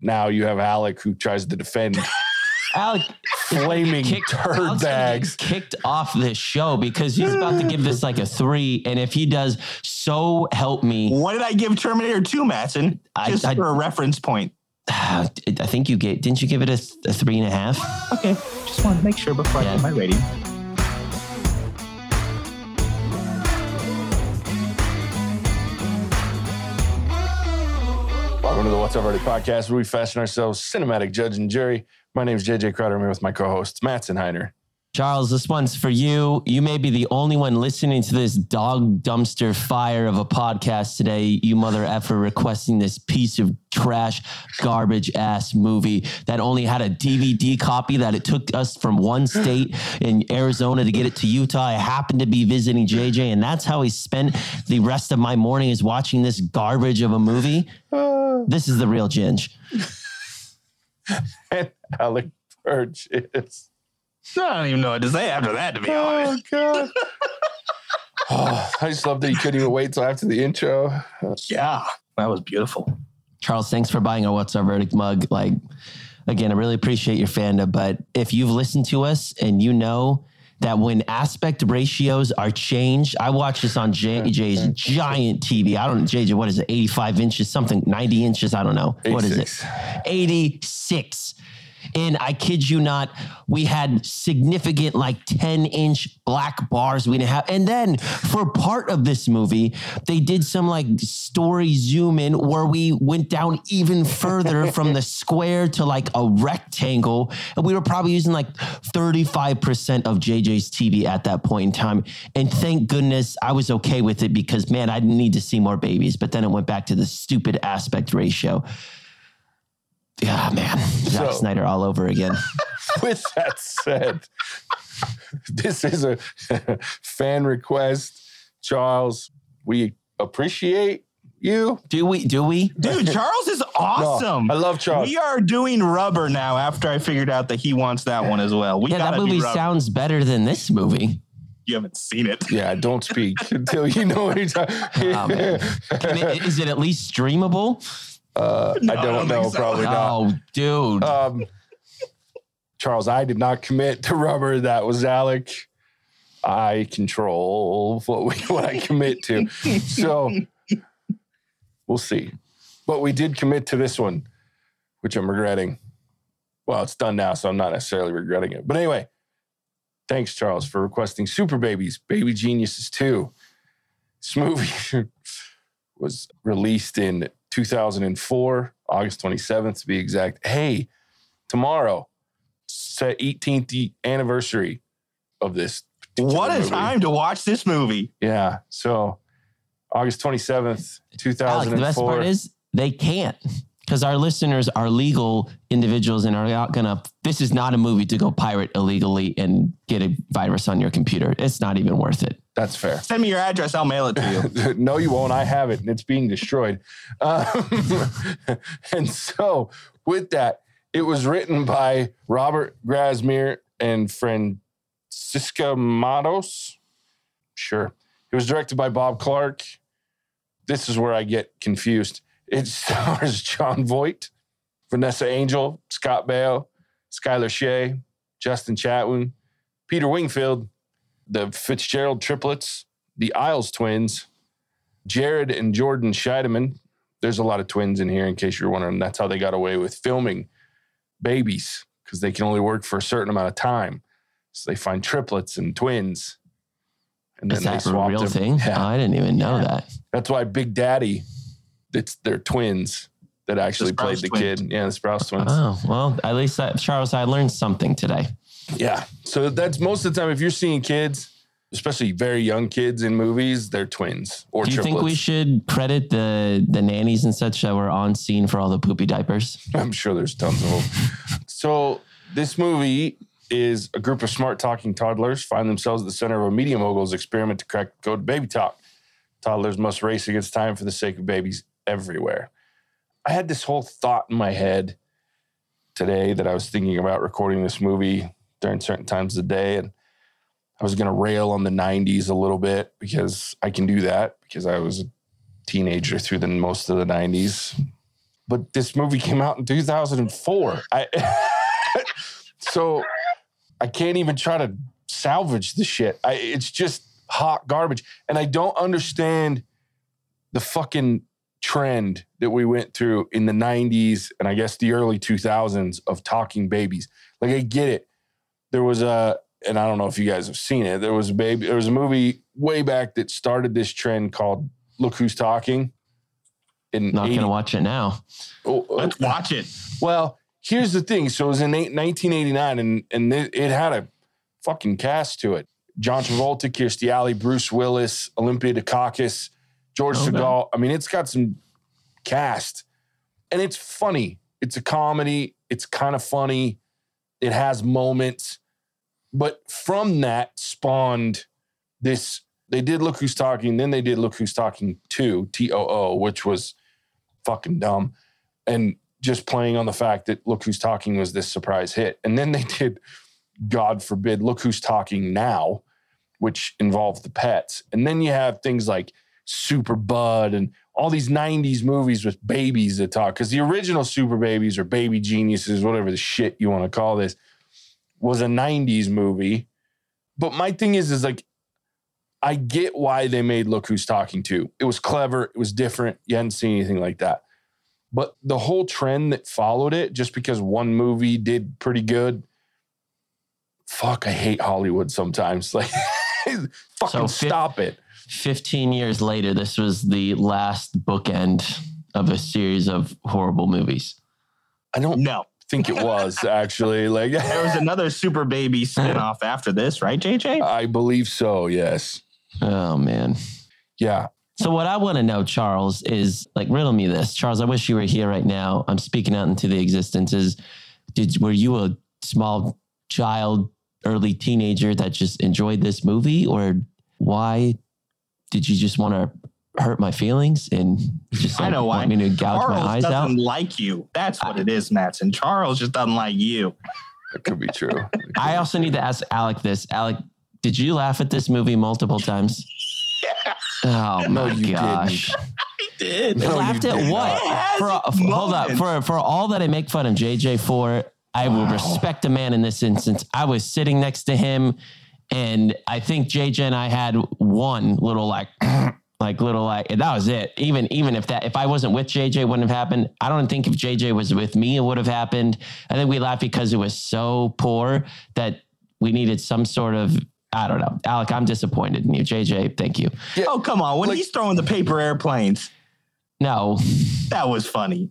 now you have Alec who tries to defend Alec flaming kicked, turd Alec's bags. kicked off this show because he's about to give this like a three. And if he does, so help me. What did I give Terminator 2, Matson? Just I- for a reference point. I think you gave, didn't you give it a, a three and a half? Okay. Just want to make sure before Yeah. I get my rating. Welcome to the What's Up Already podcast, where we fashion ourselves cinematic judge and jury. My name is JJ Crowder. I'm here with my co-hosts, Matt and Heiner. Charles, this one's for you. You may be the only one listening to this dog dumpster fire of a podcast today. You mother effer requesting this piece of trash, garbage ass movie that only had a DVD copy that it took us from one state in Arizona to get it to Utah. I happened to be visiting JJ, and that's how he spent the rest of my morning is watching this garbage of a movie. This is the real Ginge. And Alec Burgess. I don't even know what to say after that, to be oh, honest. Oh, God. Oh, I just love that you couldn't even wait till after the intro. Yeah, that was beautiful. Charles, thanks for buying our What's Our Verdict mug. Like, again, I really appreciate your fandom. But if you've listened to us and you know that when aspect ratios are changed, I watch this on JJ's giant TV. I don't, JJ, what is it? 85 inches, something, 90 inches? I don't know. What is it? 86. And I kid you not, we had significant like 10 inch black bars we didn't have. And then for part of this movie, they did some like story zoom in where we went down even further from the square to like a rectangle. And we were probably using like 35% of JJ's TV at that point in time. And thank goodness I was okay with it because man, I didn't need to see more babies. But then it went back to the stupid aspect ratio. Yeah, man. Zack So- Snyder all over again. With that said, this is a fan request. Charles, we appreciate you. Do we? Do we? Dude, Charles is No, awesome. I love Charles. We are doing rubber now after I figured out that he wants that one as well. We Yeah, that movie sounds better than this movie. You haven't seen it. yeah, don't speak until you know what you're talking Oh, man. Can it- Is it at least streamable? Uh, No, I I don't don't know, so. probably not. Oh, dude. Um, Charles, I did not commit to rubber. That was Alec. I control what we what I commit to. So we'll see. But we did commit to this one, which I'm regretting. Well, it's done now, so I'm not necessarily regretting it. But anyway, thanks, Charles, for requesting Super Babies, Baby Geniuses 2. This movie was released in 2004, August 27th to be exact. Hey, tomorrow, set 18th anniversary of this. What a movie. time to watch this movie. Yeah. So August 27th, Alec, 2004. the best part is they can't because our listeners are legal individuals and are not gonna. This is not a movie to go pirate illegally and get a virus on your computer. It's not even worth it. That's fair. Send me your address. I'll mail it to you. no, you won't. I have it and it's being destroyed. Um, and so, with that, it was written by Robert Grasmere and Francisca Matos. Sure. It was directed by Bob Clark. This is where I get confused. It stars Jon Voight, Vanessa Angel, Scott Baio, Skyler Shaye, Justin Chatwin, Peter Wingfield, the Fitzgerald triplets, the Isles twins, Jared and Jordan Scheidemann. There's a lot of twins in here, in case you're wondering. That's how they got away with filming babies because they can only work for a certain amount of time. So they find triplets and twins. And Is they that a real them. thing? Yeah. Oh, I didn't even know that. That's why Big Daddy, it's their twins that actually played the twins. kid. Yeah, the Sprouse twins. Oh well, at least I, Charles, I learned something today. Yeah. So that's most of the time if you're seeing kids, especially very young kids in movies, they're twins or Do you triplets. think we should credit the the nannies and such that were on scene for all the poopy diapers? I'm sure there's tons of them. so this movie is a group of smart talking toddlers find themselves at the center of a media mogul's experiment to crack the code baby talk. Toddlers must race against time for the sake of babies everywhere. I had this whole thought in my head today that I was thinking about recording this movie during certain times of the day. And I was going to rail on the 90s a little bit because I can do that because I was a teenager through the most of the 90s. but this movie came out in 2004. I, so I can't even try to salvage the shit. I, it's just hot garbage. And I don't understand the fucking trend that we went through in the 90s and I guess the early 2000s of talking babies. Like I get it. There was a and I don't know if you guys have seen it. There was a baby there was a movie way back that started this trend called Look Who's Talking. In Not 80 gonna watch it now. Oh, oh, Let's watch it. well, here's the thing. So it was in 1989, and and it, had a fucking cast to it. John Travolta, Kirstie Alley, Bruce Willis, Olympia Dukakis, George Okay. Segal. I mean, it's got some cast, and it's funny. It's a comedy. It's kind of funny. It has moments, but from that spawned this. They did Look Who's Talking, then they did Look Who's Talking 2, T O O, which was fucking dumb. And just playing on the fact that Look Who's Talking was this surprise hit. And then they did, God forbid, Look Who's Talking Now, which involved the pets. And then you have things like Super Bud and all these 90s movies with babies that talk. Because the original Super Babies or Baby Geniuses, whatever the shit you want to call this, was a 90s movie. But my thing is, is like, I get why they made Look Who's Talking to. It was clever, it was different. You hadn't seen anything like that. But the whole trend that followed it, just because one movie did pretty good, fuck, I hate Hollywood sometimes. Like, fucking So stop it. 15 years later, this was the last bookend of a series of horrible movies. I don't No. think it was actually. Like, There was another Super Baby spinoff after this, right, JJ? I believe so. Yes. Oh, man. Yeah. So what I want to know, Charles, is like riddle me this. Charles, I wish you were here right now. I'm speaking out into the existence. Is did were you a small child, early teenager that just enjoyed this movie, or why did you just want to hurt my feelings and just I know why. want me to gouge Charles my eyes out? doesn't like you. That's what it is, Matson. Charles just doesn't like you. That could be true. I also need to ask Alec this. Alec, did you laugh at this movie multiple times? Oh No, my you gosh. I did. No, you laughed at did what? not. For, hold up. For for all that I make fun of JJ for, I will respect a man in this instance. I was sitting next to him, and I think JJ and I had one little like. Like little like that was it. Even even if that if I wasn't with JJ, it wouldn't have happened. I don't think if JJ was with me, it would have happened. I think we laughed because it was so poor that we needed some sort of I don't know. Alec, I'm disappointed in you. JJ, thank you. Oh, come on. When Like- he's throwing the paper airplanes, No, that was funny.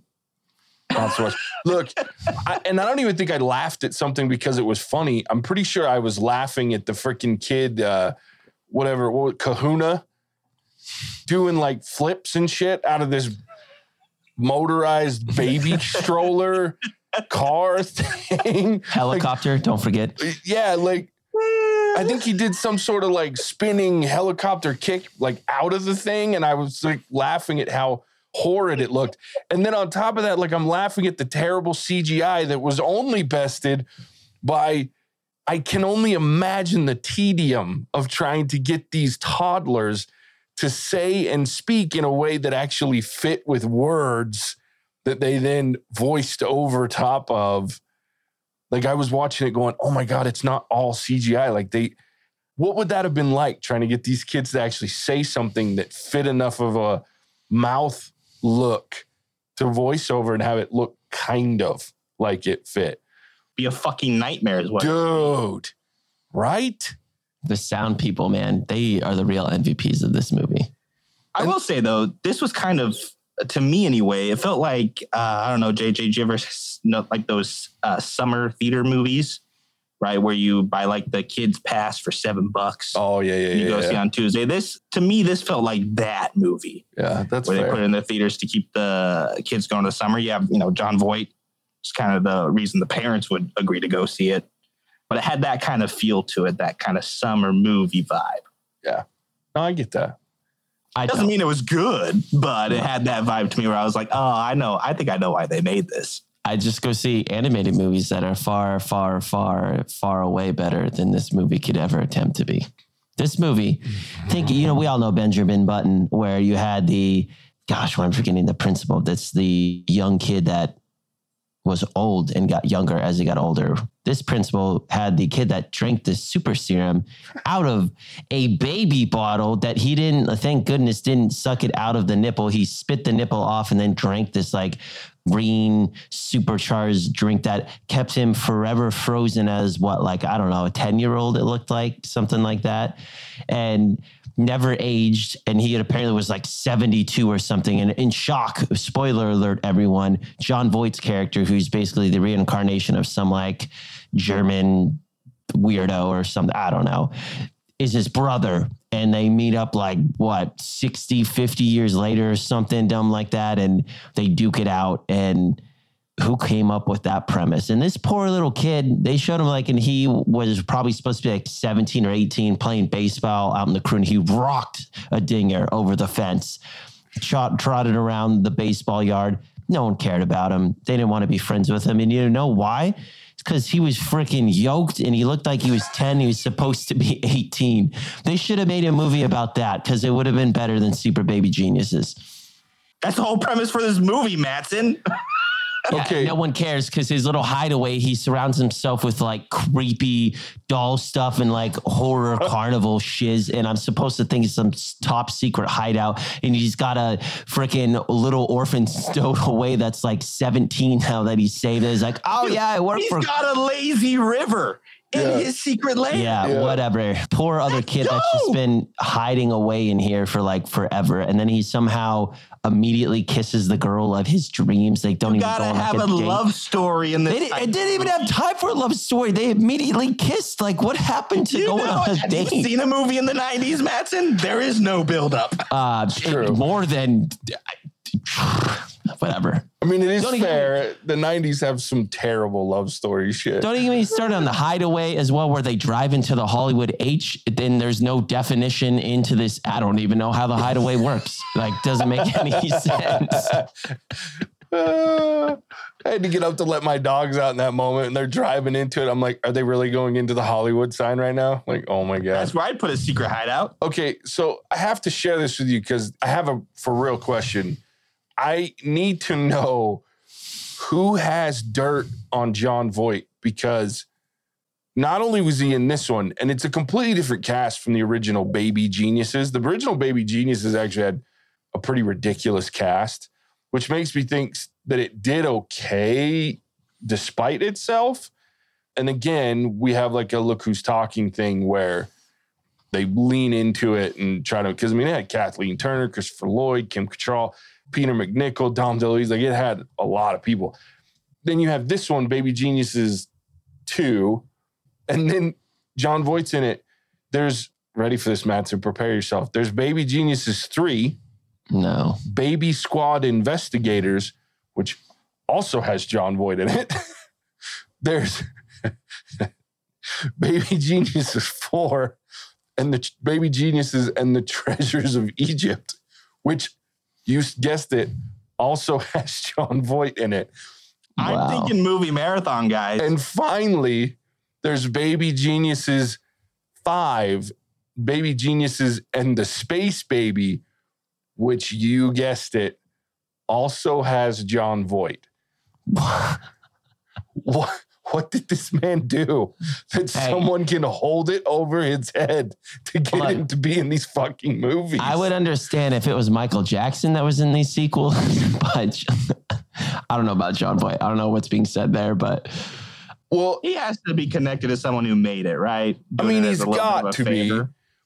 Look, I, and I don't even think I laughed at something because it was funny. I'm pretty sure I was laughing at the freaking kid, uh, whatever, what Kahuna, doing like flips and shit out of this motorized baby stroller car thing. helicopter. don't forget. Yeah, like I think he did some sort of like spinning helicopter kick like out of the thing, and I was like laughing at how horrid it looked. And then on top of that, like I'm laughing at the terrible CGI that was only bested by I can only imagine the tedium of trying to get these toddlers to say and speak in a way that actually fit with words that they then voiced over top of like I was watching it going, oh my God, it's not all CGI. Like they, what would that have been like trying to get these kids to actually say something that fit enough of a mouth look to voiceover and have it look kind of like it fit? Be a fucking nightmare, is what. Dude, right? The sound people, man, they are the real MVPs of this movie. I will say though, this was kind of to me anyway. It felt like uh, I don't know, JJ, did you ever know like those uh, summer theater movies, right? Where you buy like the kids pass for seven bucks. Oh, yeah, yeah, you yeah. go see on Tuesday. This to me, this felt like that movie yeah that's where they put it in the theaters to keep the kids going to summer. You have, you know, Jon Voight. It's kind of the reason the parents would agree to go see it. But it had that kind of feel to it, that kind of summer movie vibe. Yeah, no, I get that. I Doesn't don't. mean it was good, but it had that vibe to me where I was like, oh, I know. I think I know why they made this. I just go see animated movies that are far, far, far, far away better than this movie could ever attempt to be. This movie, think you know, we all know Benjamin Button, where you had the gosh, I'm forgetting the principal. That's the young kid that was old and got younger as he got older. This principal had the kid that drank the super serum out of a baby bottle that he didn't, thank goodness, didn't suck it out of the nipple. He spit the nipple off and then drank this like green supercharged drink that kept him forever frozen as what, like, I don't know, a 10 year old, it looked like something like that. And never aged. And he apparently was like 72 or something. And in shock, spoiler alert, everyone, jon Voight's character, who's basically the reincarnation of some like German weirdo or something, I don't know, is his brother. And they meet up like what, 60, 50 years later or something dumb like that. And they duke it out. And who came up with that premise. And this poor little kid, they showed him like, and he was probably supposed to be like 17 or 18 playing baseball out in the crew, and he rocked a dinger over the fence, trotted around the baseball yard. No one cared about him. They didn't want to be friends with him. And you know why? Because he was freaking yoked and he looked like he was 10. He was supposed to be 18. They should have made a movie about that because it would have been better than Super Baby Geniuses. That's the whole premise for this movie, Matson. Yeah, Okay. no one cares because his little hideaway, he surrounds himself with like creepy doll stuff and like horror carnival shiz. And I'm supposed to think it's some top secret hideout. And he's got a freaking little orphan stowed away that's like 17 now that he saved. It's like, oh yeah, I work He's for. got a lazy river in Yeah. his secret land. Yeah, Yeah. whatever. Poor other kid that's just been hiding away in here for like forever. And then he somehow immediately kisses the girl of his dreams. They don't You even gotta on have like a a, love story in this. They didn't, it didn't even have time for a love story. They immediately kissed. Like, what happened to You going know, on a have you date? seen a movie in the 90s, Matson? There is no buildup. Uh, True. more than whatever. I mean, it is Don't even- fair. The 90s have some terrible love story shit. Don't even start on the hideaway as well, where they drive into the Hollywood H. Then there's no definition into this. I don't even know how the hideaway works. Like, doesn't make any sense. Uh, I had to get up to let my dogs out in that moment, and they're driving into it. I'm like, are they really going into the Hollywood sign right now? Like, oh my god. That's where I'd put a secret hideout. Okay, so I have to share this with you because I have a for real question. I need to know who has dirt on Jon Voight because not only was he in this one, and it's a completely different cast from the original Baby Geniuses. The original Baby Geniuses actually had a pretty ridiculous cast, which makes me think that it did okay despite itself. And again, we have like a look who's talking thing where they lean into it and try to because I mean it had Kathleen Turner, Christopher Lloyd, Kim Cattrall, Peter MacNicol, Dom DeLuise, like it had a lot of people. Then you have this one, Baby Geniuses 2, and then Jon Voight's in it. There's ready for this, Matt, so prepare yourself. There's Baby Geniuses 3, No. Baby Squad Investigators, which also has Jon Voight in it. There's Baby Geniuses 4 and the Baby Geniuses and the Treasures of Egypt, which you guessed it, also has Jon Voight in it. I'm thinking movie marathon, guys. And finally, there's Baby Geniuses 5, Baby Geniuses and the Space Baby, which you guessed it, also has Jon Voight. what, what did this man do that Hey. someone can hold it over his head to get Hold him to be in these fucking movies? I would understand if it was Michael Jackson that was in these sequels, but I don't know about John Boy. I don't know what's being said there, but well, he has to be connected to someone who made it, right? I mean, it as he's a little bit got of a to be.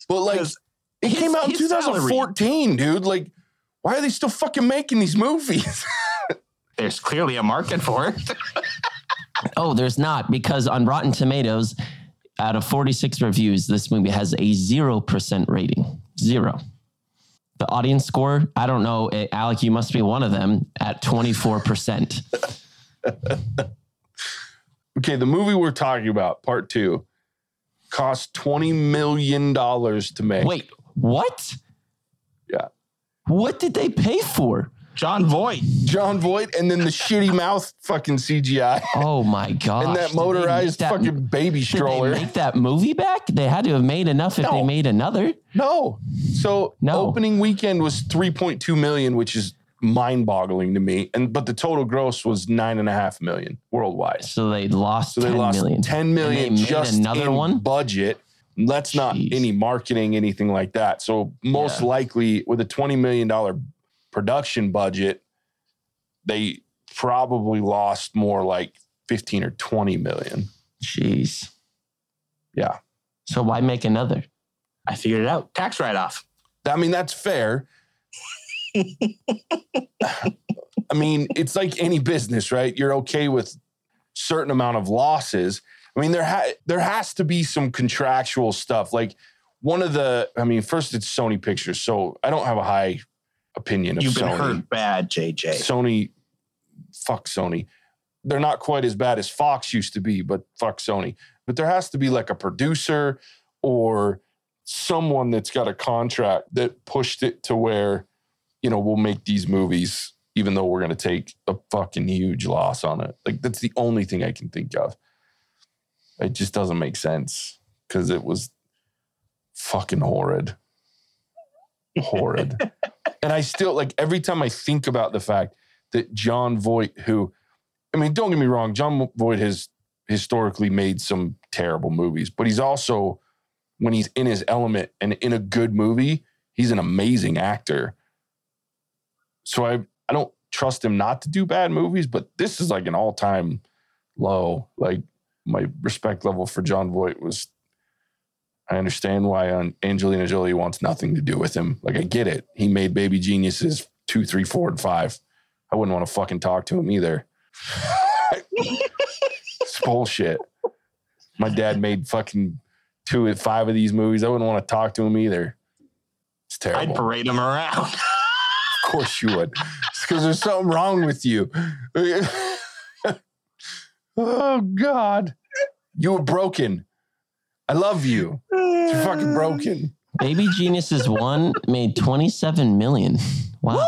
but like Because it his- came out in his salary- 2014, dude. Like, why are they still fucking making these movies? There's clearly a market for it. Oh, there's not because on Rotten Tomatoes, out of 46 reviews, this movie has a 0% rating. Zero. The audience score, I don't know. eh, Alec, you must be one of them at 24%. okay, the movie we're talking about, part two, cost $20 million to make. Wait, what? Yeah. What did they pay for? Jon Voight. Jon Voight, and then the shitty mouth fucking CGI Oh my god! and that motorized fucking baby Did stroller. they make that movie back? They had to have made enough if they made another. No. So No. opening weekend was 3.2 million, which is mind-boggling to me. And but the total gross was nine and a half million worldwide. So they lost So they ten lost million. 10 million And they made just another in one? budget. That's not Jeez. any marketing, anything like that. So most Yeah. likely with a $20 million production budget, they probably lost more like 15 or 20 million. Jeez. Yeah. So why make another? I figured it out. Tax write off. I mean, that's fair. I mean, it's like any business, right? You're okay with certain amount of losses. I mean, there ha- there has to be some contractual stuff. Like one of the, I mean, first it's Sony Pictures, so I don't have a high opinion of You've been Sony. hurt bad, JJ. Sony, fuck Sony. They're not quite as bad as Fox used to be, but fuck Sony. But there has to be like a producer or someone that's got a contract that pushed it to where, you know, we'll make these movies even though we're going to take a fucking huge loss on it. Like that's the only thing I can think of. It just doesn't make sense because it was fucking horrid. Horrid. and I still like every time I think about the fact that Jon Voight, who, I mean, don't get me wrong, Jon Voight has historically made some terrible movies, but he's also, when he's in his element and in a good movie, he's an amazing actor. So I, I don't trust him not to do bad movies, but this is like an all time low. Like my respect level for Jon Voight was. I understand why uh, Angelina Jolie wants nothing to do with him. Like I get it. He made Baby Geniuses two, three, four, and five. I wouldn't want to fucking talk to him either. it's bullshit. My dad made fucking two and five of these movies. I wouldn't want to talk to him either. It's terrible. I'd parade him around. Of course you would. It's because there's something wrong with you. oh God. You were broken. I love you. You're fucking broken. Baby Geniuses one made 27 million. Wow.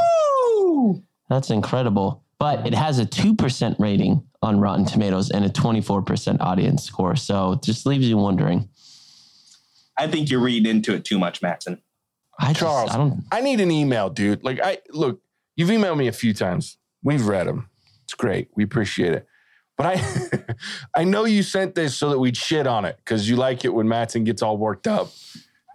Woo! That's incredible. But it has a 2% rating on Rotten Tomatoes and a 24% audience score. So it just leaves you wondering. I think you're reading into it too much, Matson. I just, Charles. I don't, I need an email, dude. Like I look, you've emailed me a few times. We've read them. It's great. We appreciate it. But I I know you sent this so that we'd shit on it because you like it when Matson gets all worked up.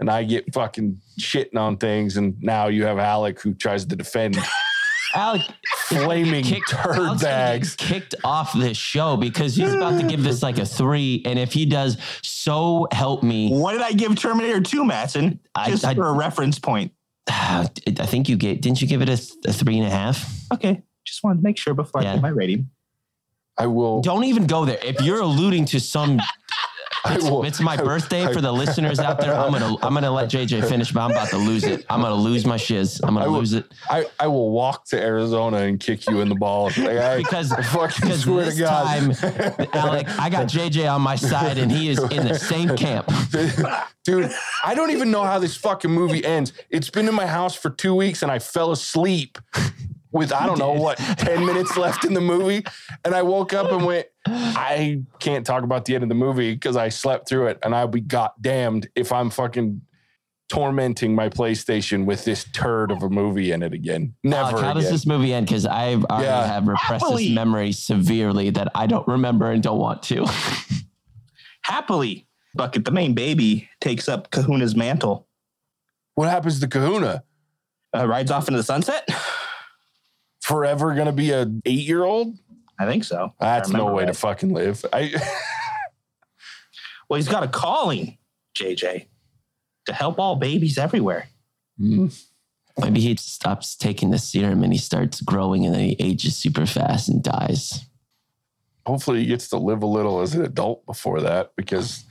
And I get fucking shitting on things, and now you have Alec who tries to defend Alec flaming kicked, turd Alec's bags. kicked off this show because he's about to give this like a three. And if he does, so help me. What did I give Terminator 2, Matson? I- Just I- for a reference point. I think you get, didn't you give it a, a three and a half? Okay. Just wanted to make sure before Yeah. I give my rating. I will. Don't even go there. If you're alluding to some It's, will- it's my birthday I- for the listeners out there. I'm gonna I'm gonna let JJ finish, but I'm about to lose it. I'm gonna lose my shiz. I'm gonna will- lose it I, I will walk to Arizona and kick you in the balls. Like, I, because I fucking swear this to God. time, Alec, I got JJ on my side, and he is in the same camp. Dude, I don't even know how this fucking movie ends. It's been in my house for two weeks and I fell asleep with, I don't know what, 10 minutes left in the movie. And I woke up and went, I can't talk about the end of the movie because I slept through it. And I'll be goddamned if I'm fucking tormenting my PlayStation with this turd of a movie in it again. Never. Alec, how does this movie end? Because I already Yeah. have repressed Happily. this memory severely that I don't remember and don't want to. Happily, Bucket, the main baby, takes up Kahuna's mantle, what happens to Kahuna? uh, rides off into the sunset. Forever gonna be a eight year old? I think so. That's no remember way to fucking live. I Well, he's got a calling, JJ, to help all babies everywhere. Hmm. Maybe he stops taking the serum and he starts growing, and then he ages super fast and dies. hopefully he gets to live a little as an adult before that because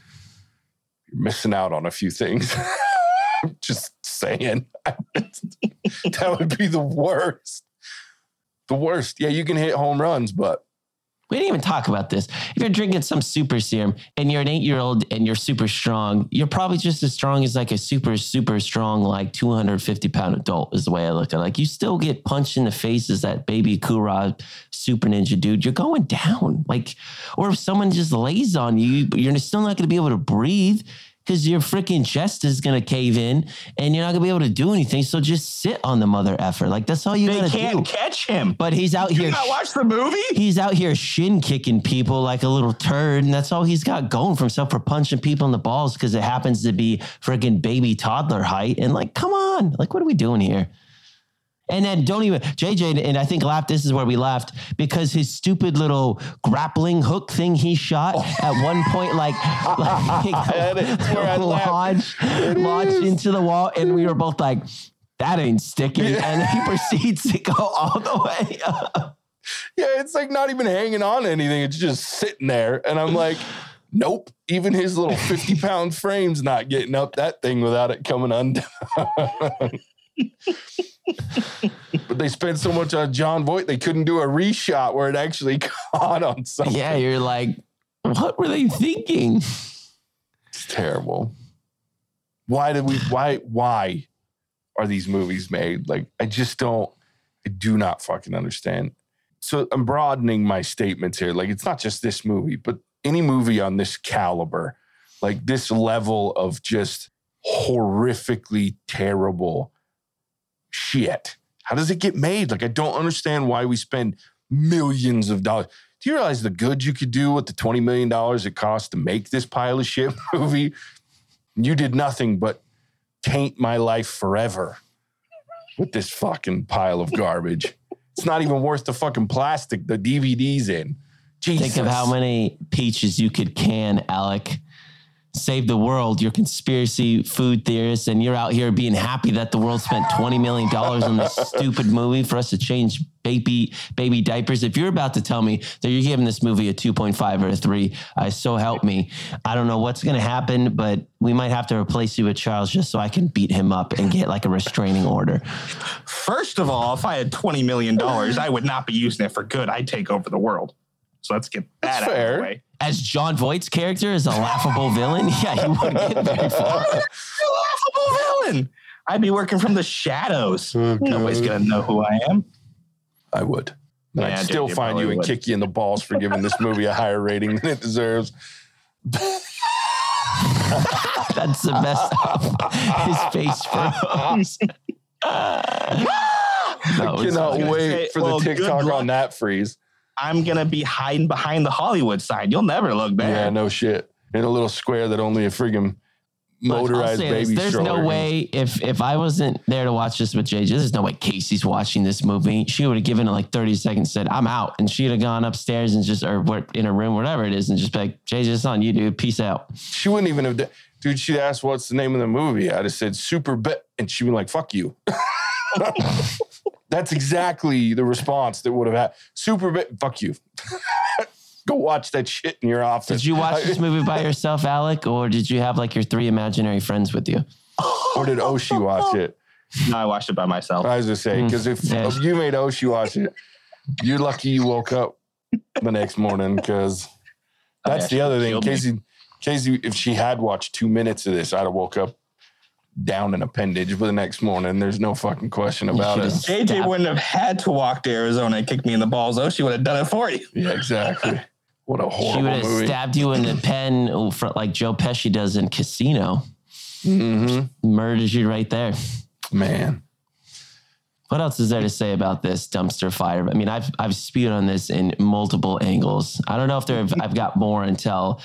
you're missing out on a few things. I'm just saying. that would be the worst. The worst. Yeah, you can hit home runs, but We didn't even talk about this. If you're drinking some super serum and you're an eight year old and you're super strong, you're probably just as strong as like a super, super strong, like 250 pound adult, is the way I look at it. Like you still get punched in the face as that baby Kura super ninja dude. You're going down. Like, or if someone just lays on you, you're still not going to be able to breathe because your freaking chest is to cave in and you're not to be able to do anything. So just sit on the mother effer. Like that's all you They got to can't do. catch him. But he's out you here. not watch the movie? He's out here shin kicking people like a little turd, and that's all he's got going for himself for punching people in the balls because it happens to be freaking baby toddler height. And like, come on, like, what are we doing here? And then don't even JJ and I think laughed. This is where we laughed because his stupid little grappling hook thing he shot oh. at one point, like, like That is where I laughed. launch, launch into the wall, and we were both like, "That ain't sticking." And he proceeds to go all the way up. Yeah, it's like not even hanging on to anything. It's just sitting there. And I'm like, nope. Even his little 50 pound frame's not getting up that thing without it coming undone. but they spent so much on Jon Voight, they couldn't do a reshot where it actually caught on something. Yeah, you're like, what were they thinking? It's terrible. Why did we why why are these movies made? Like I just don't I do not fucking understand. So I'm broadening my statements here. Like it's not just this movie, but any movie on this caliber, like this level of just horrifically terrible shit. How does it get made? Like I don't understand why we spend millions of dollars. Do you realize the good you could do with the $20 million it cost to make this pile of shit movie? You did nothing but taint my life forever with this fucking pile of garbage. It's not even worth the fucking plastic the DVD's in. Jesus. Think of how many peaches you could can, Alec. Save the world, you're conspiracy food theorists, and you're out here being happy that the world spent $20 million on this stupid movie for us to change baby baby diapers. If you're about to tell me that you're giving this movie a 2.5 or a 3, I so help me. I don't know what's gonna happen, but we might have to replace you with Charles just so I can beat him up and get like a restraining order. First of all, if I had $20 million, I would not be using it for good. I'd take over the world. So let's get that That's out of fair. the way. As Jon Voight's character is a laughable villain, yeah, he wouldn't get very far. You're a laughable villain. I'd be working from the shadows. Oh, Nobody's going to know who I am. I would. And Yeah, I'd still dude, you find you and would. kick you in the balls for giving this movie a higher rating than it deserves. That's the best. His face froze. That was Cannot wait say, for well, the good TikTok on that freeze. I'm to be hiding behind the Hollywood sign. You'll never look back. Yeah, no shit. In a little square that only a friggin' motorized say this, baby There's stroller. no way if if I wasn't there to watch this with JJ, there's no way Casey's watching this movie. She would have given it like 30 seconds, said, I'm out. And she'd have gone upstairs and just or in a room, whatever it is, and just be like, JJ, it's on you, dude. Peace out. She wouldn't even have. d- Dude, she'd asked what's the name of the movie. I'd have said Super Bet, and she'd be like, "Fuck you." That's exactly the response that would have had. Super Bet, fuck you. Go watch that shit in your office. Did you watch this movie by yourself, Alec, or did you have like your three imaginary friends with you? or did Oshi watch it? No, I watched it by myself. I was just saying because mm. if, Yeah. if you made Oshi watch it, you're lucky you woke up the next morning because Oh, that's yeah, the other thing. killed me. Casey, Casey, if she had watched two minutes of this, I'd have woke up down an appendage for the next morning. There's no fucking question about it. should've- JJ wouldn't have had to walk to Arizona and kick me in the balls, though. She would have done it for you. Yeah, exactly. What a horrible She would have movie. stabbed you in the pen for, like Joe Pesci does in Casino. hmm Murders you right there. Man, What else is there to say about this dumpster fire? I mean, I've I've spewed on this in multiple angles. I don't know if there have, I've got more until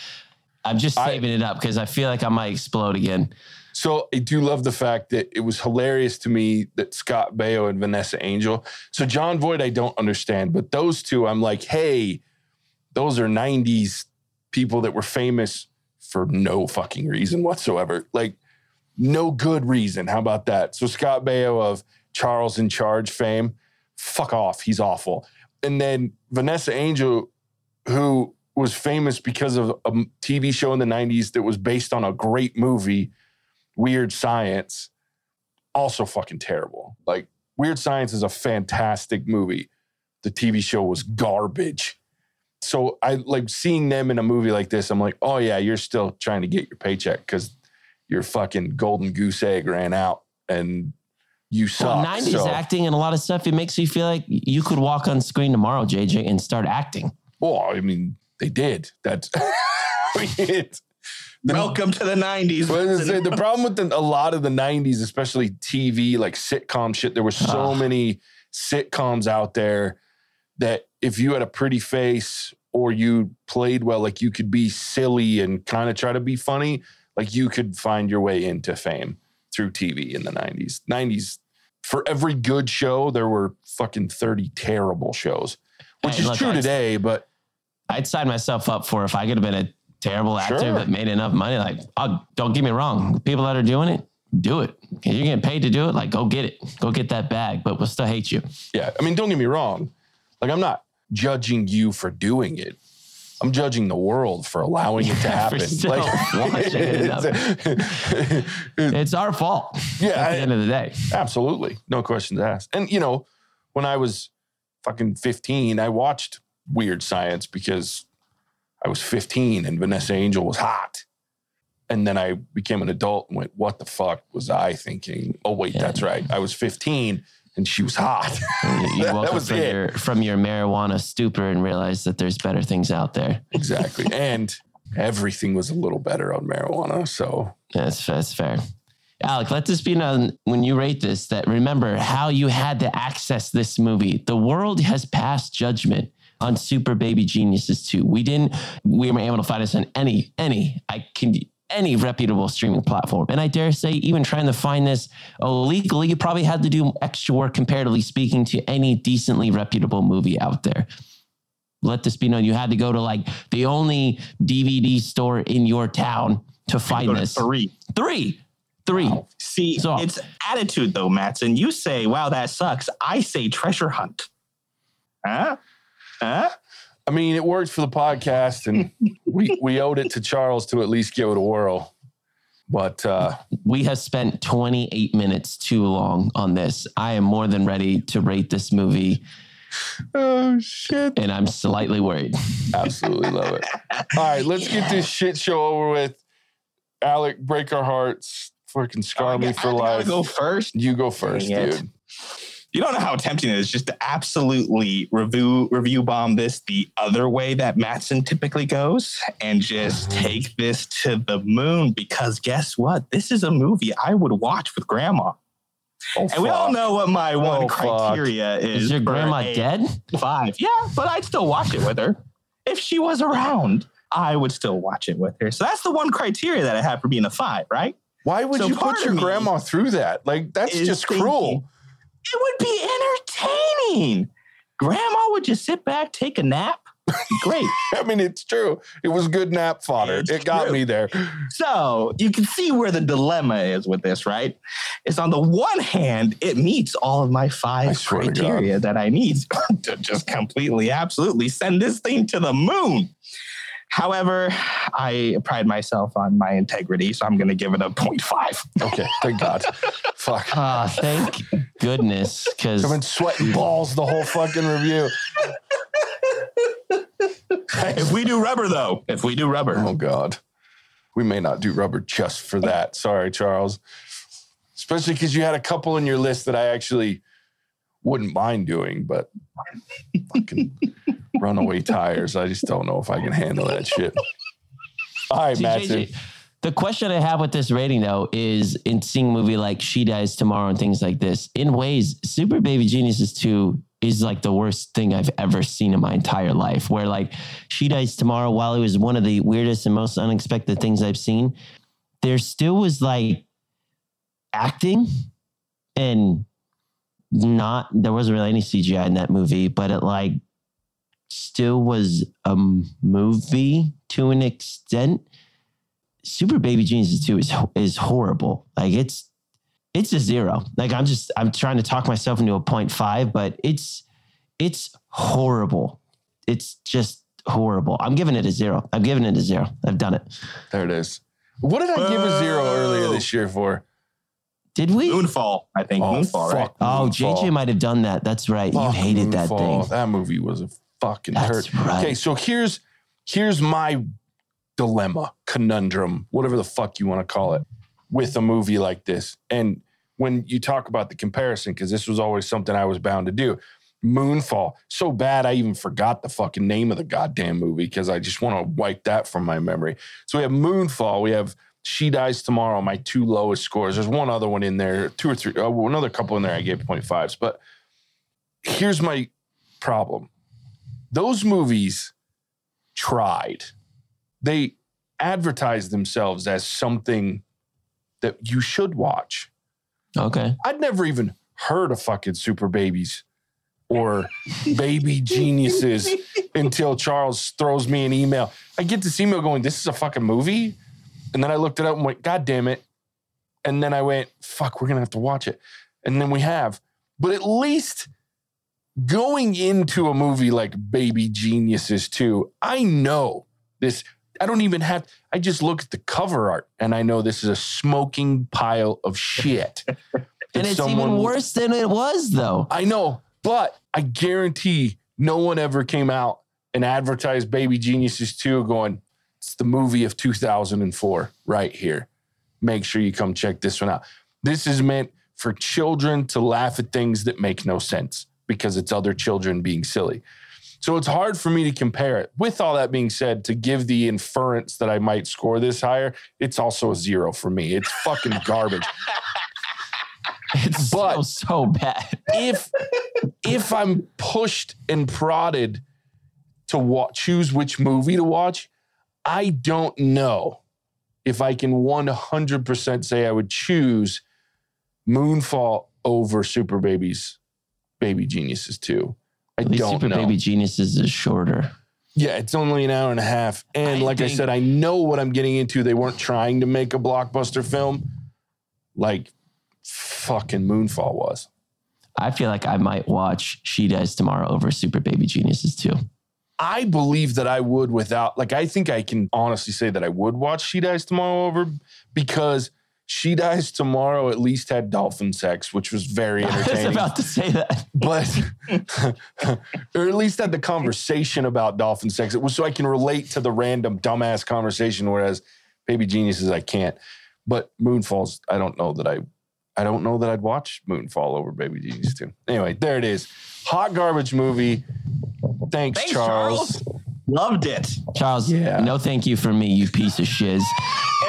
I'm just I- saving it up because I feel like I might explode again. So I do love the fact that it was hilarious to me that Scott Baio and Vanessa Angel. So Jon Voight, I don't understand, but those two, I'm like, hey, those are 90s people that were famous for no fucking reason whatsoever. Like, no good reason. How about that? So Scott Baio of Charles in Charge fame, fuck off. He's awful. And then Vanessa Angel, who was famous because of a TV show in the 90s that was based on a great movie, Weird Science, also fucking terrible. Like, Weird Science is a fantastic movie. The TV show was garbage. so I like seeing them in a movie like this. I'm like, oh yeah, you're still trying to get your paycheck because your fucking golden goose egg ran out and you suck. Well, 90s so- acting and a lot of stuff, it makes you feel like you could walk on screen tomorrow, JJ, and start acting. Well, I mean, they did. That's it. Welcome to the 90s. Well, the problem with the, a lot of the 90s, especially TV, like sitcom shit, there were so many sitcoms out there that if you had a pretty face or you played well, like you could be silly and kind of try to be funny, like you could find your way into fame through TV in the 90s. 90s, for every good show, there were fucking 30 terrible shows, which Hey, is look, true I- today, but I'd sign myself up for if I could have been a terrible actor Sure. but made enough money. Like, oh, don't get me wrong. People that are doing it, do it. If you're getting paid to do it, like, go get it. Go get that bag, but we'll still hate you. Yeah, I mean, don't get me wrong. Like, I'm not judging you for doing it. I'm judging the world for allowing it to happen. it it's- It's our fault yeah, at the I- end of the day. absolutely, no questions asked. And you know, when I was fucking 15, I watched Weird Science because I was 15 and Vanessa Angel was hot. And then I became an adult and went, "What the fuck was I thinking?" Oh wait, Yeah. that's right. I was 15 and she was hot. You, woke that up was from it. your, from your marijuana stupor and realized that there's better things out there. Exactly. and everything was a little better on marijuana. So That's that's fair. Alec, let this be known when you rate this that remember how you had to access this movie. The world has passed judgment on Super Baby Geniuses 2. We didn't, we weren't able to find this on any, any, I can, any reputable streaming platform. And I dare say, even trying to find this illegally, you probably had to do extra work comparatively speaking to any decently reputable movie out there. Let this be known. You had to go to like the only DVD store in your town to find to this. three. Three. Three. See, So- it's attitude though, Matson. You say, wow, that sucks. I say treasure hunt. Huh? Huh? I mean, it worked for the podcast, and we we owed it to Charles to at least give it a whirl. But uh, We have spent 28 minutes too long on this. I am more than ready to rate this movie, oh shit, and I'm slightly worried. absolutely love it. All right, let's get this shit show over with. Alec, break our hearts, fucking scar I me for I life. Go first. You go first, Dang it. Dude. You don't know how tempting it is just to absolutely review review bomb this the other way that Matson typically goes and just take this to the moon because guess what? This is a movie I would watch with grandma. Oh, And we all know what my oh, one Oh, fuck. criteria is. Is your grandma dead? Five. Yeah, but I'd still watch it with her. If she was around, I would still watch it with her. So that's the one criteria that I have for being a five, right? Why would So you put your me grandma through that? Like that's is just thinking- cruel. It would be entertaining. Grandma would just sit back, take a nap. Great. I mean, it's true. It was good nap fodder. It's it got true. me there. So you can see where the dilemma is with this, right? It's on the one hand, it meets all of my five swear to God. criteria that I need to just completely, absolutely send this thing to the moon. However, I pride myself on my integrity, so I'm going to give it a 0.5. Okay, thank God. Fuck. Ah, thank goodness, because I've been sweating balls the whole fucking review. If we do rubber, though, if we do rubber, Oh God, we may not do rubber just for that. Sorry, Charles. Especially because you had a couple in your list that I actually wouldn't mind doing, but fucking runaway tires. I just don't know if I can handle that shit. All right, See, Matson. The question I have with this rating though is in seeing a movie like She Dies Tomorrow and things like this, in ways, Super Baby Geniuses 2 is like the worst thing I've ever seen in my entire life. Where like She Dies Tomorrow, while it was one of the weirdest and most unexpected things I've seen, there still was like acting and not there wasn't really any CGI in that movie, but it like still was a movie to an extent. Super Baby Geniuses 2 is is horrible. Like it's it's a zero. Like I'm just I'm trying to talk myself into a 0.5, but it's it's horrible. It's just horrible. I'm giving it a zero. I'm giving it a zero. I've done it. There it is. What did I give a zero earlier this year for? Did we? Moonfall, I think. Oh, Moonfall, right? Oh, Moonfall. JJ might have done that. That's right. You Fuck hated that Moonfall. thing. That movie was a fucking That's hurt. right. Okay, so here's here's my dilemma, conundrum, whatever the fuck you want to call it, with a movie like this. And when you talk about the comparison, because this was always something I was bound to do. Moonfall, so bad I even forgot the fucking name of the goddamn movie because I just want to wipe that from my memory. So we have Moonfall, we have She Dies Tomorrow, my two lowest scores. There's one other one in there, two or three, oh, another couple in there I gave 0.5s. But here's my problem those movies tried. They advertised themselves as something that you should watch. Okay. I'd never even heard of fucking super babies or baby geniuses until Charles throws me an email. I get this email going, This is a fucking movie. And then I looked it up and went, God damn it. And then I went, Fuck, we're going to have to watch it. And then we have. But at least going into a movie like Baby Geniuses 2, I know this. I don't even have, I just look at the cover art and I know this is a smoking pile of shit. And it's even someone- worse than it was, though. I know, but I guarantee no one ever came out and advertised Baby Geniuses 2 going, it's the movie of 2004 right here. Make sure you come check this one out. This is meant for children to laugh at things that make no sense because it's other children being silly. So it's hard for me to compare it. With all that being said, to give the inference that I might score this higher, it's also a zero for me. It's fucking garbage. It's But- so, so bad. if if I'm pushed and prodded to wa- choose which movie to watch, I don't know if I can 100% say I would choose Moonfall over Super Babies, Baby Geniuses 2. I At least don't Super know. Baby Geniuses is shorter. Yeah, it's only an hour and a half. And I like I said, I know what I'm getting into. They weren't trying to make a blockbuster film like fucking Moonfall was. I feel like I might watch She Dies Tomorrow over Super Baby Geniuses 2. I believe that I would without, like, I think I can honestly say that I would watch She Dies Tomorrow over because She Dies Tomorrow at least had dolphin sex, which was very entertaining. I was about to say that. but, or at least had the conversation about dolphin sex. It was so I can relate to the random dumbass conversation, whereas Baby Geniuses, I can't. But Moonfalls, I don't know that I. I don't know that I'd watch Moonfall over Baby Genius too. Anyway, there it is. Hot garbage movie. Thanks, Thanks, Charles. Charles. Loved it. Charles, Yeah. no thank you for me, you piece of shiz.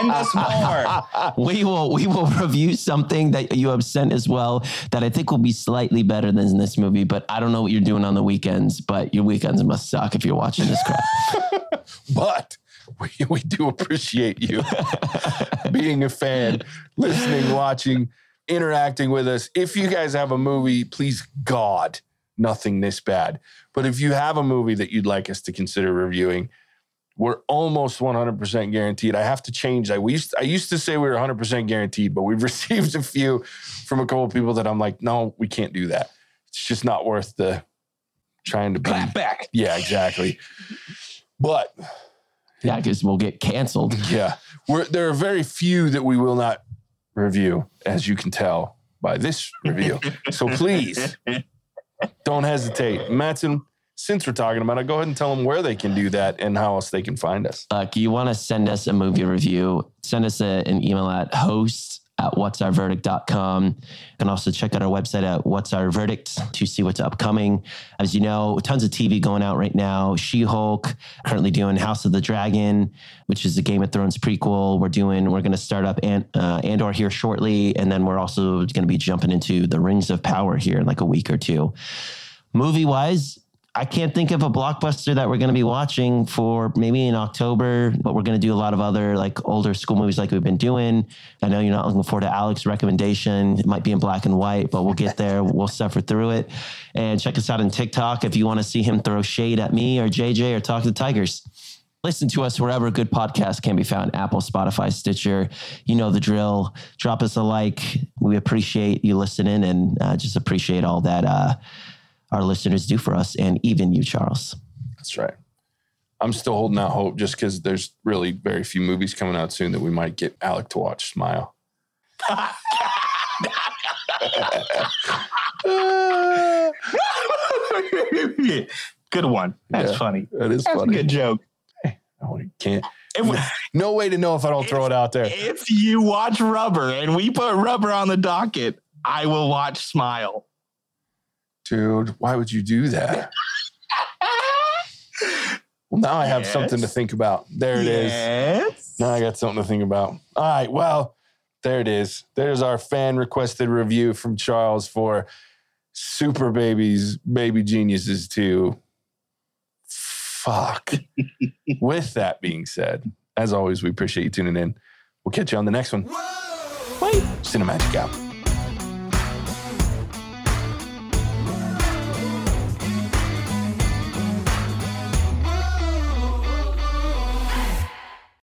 And us more. we will we will review something that you have sent as well that I think will be slightly better than this movie, but I don't know what you're doing on the weekends, but your weekends must suck if you're watching this crap. but we, we do appreciate you being a fan, listening, watching, interacting with us. If you guys have a movie, please God, nothing this bad. But if you have a movie that you'd like us to consider reviewing, we're almost 100% guaranteed. I have to change that. We used, I used to say we were 100% guaranteed, but we've received a few from a couple of people that I'm like, no, we can't do that. It's just not worth the trying to be. Clap back. Yeah, exactly. But yeah, because we'll get canceled. yeah, we're, there are very few that we will not review, as you can tell by this review. so please don't hesitate. Matson, since we're talking about it, go ahead and tell them where they can do that and how else they can find us. Look, you want to send us a movie review, send us a- an email at host at what'sourverdict.com. Can also check out our website at What's Our Verdict to see what's upcoming. As you know, tons of TV going out right now. She-Hulk, currently doing House of the Dragon, which is the Game of Thrones prequel. We're doing, we're going to start up and, uh, Andor here shortly. And then we're also going to be jumping into the Rings of Power here in like a week or two. Movie wise, I can't think of a blockbuster that we're going to be watching for maybe in October, but we're going to do a lot of other like older school movies like we've been doing. I know you're not looking forward to Alex's recommendation. It might be in black and white, but we'll get there. we'll suffer through it. And check us out on TikTok if you want to see him throw shade at me or JJ or talk to the Tigers. Listen to us wherever good podcasts can be found Apple, Spotify, Stitcher. You know the drill. Drop us a like. We appreciate you listening and uh, just appreciate all that uh, our listeners do for us and even you, Charles. That's right. I'm still holding out hope just because there's really very few movies coming out soon that we might get Alec to watch Smile. Good one. That's Yeah. funny. That is That's a funny. good joke. Oh, you can't. If, No way to know if I don't throw it out there. if you watch Rubber and we put Rubber on the docket, I will watch Smile. Dude, why would you do that? Well, now I have something to think about. There it is. yes. Now I got something to think about. All right. Well, there it is. There's our fan requested review from Charles for Super Babies, Baby Geniuses 2. Fuck. With that being said, as always, we appreciate you tuning in. We'll catch you on the next one. Wait. Cinematic out.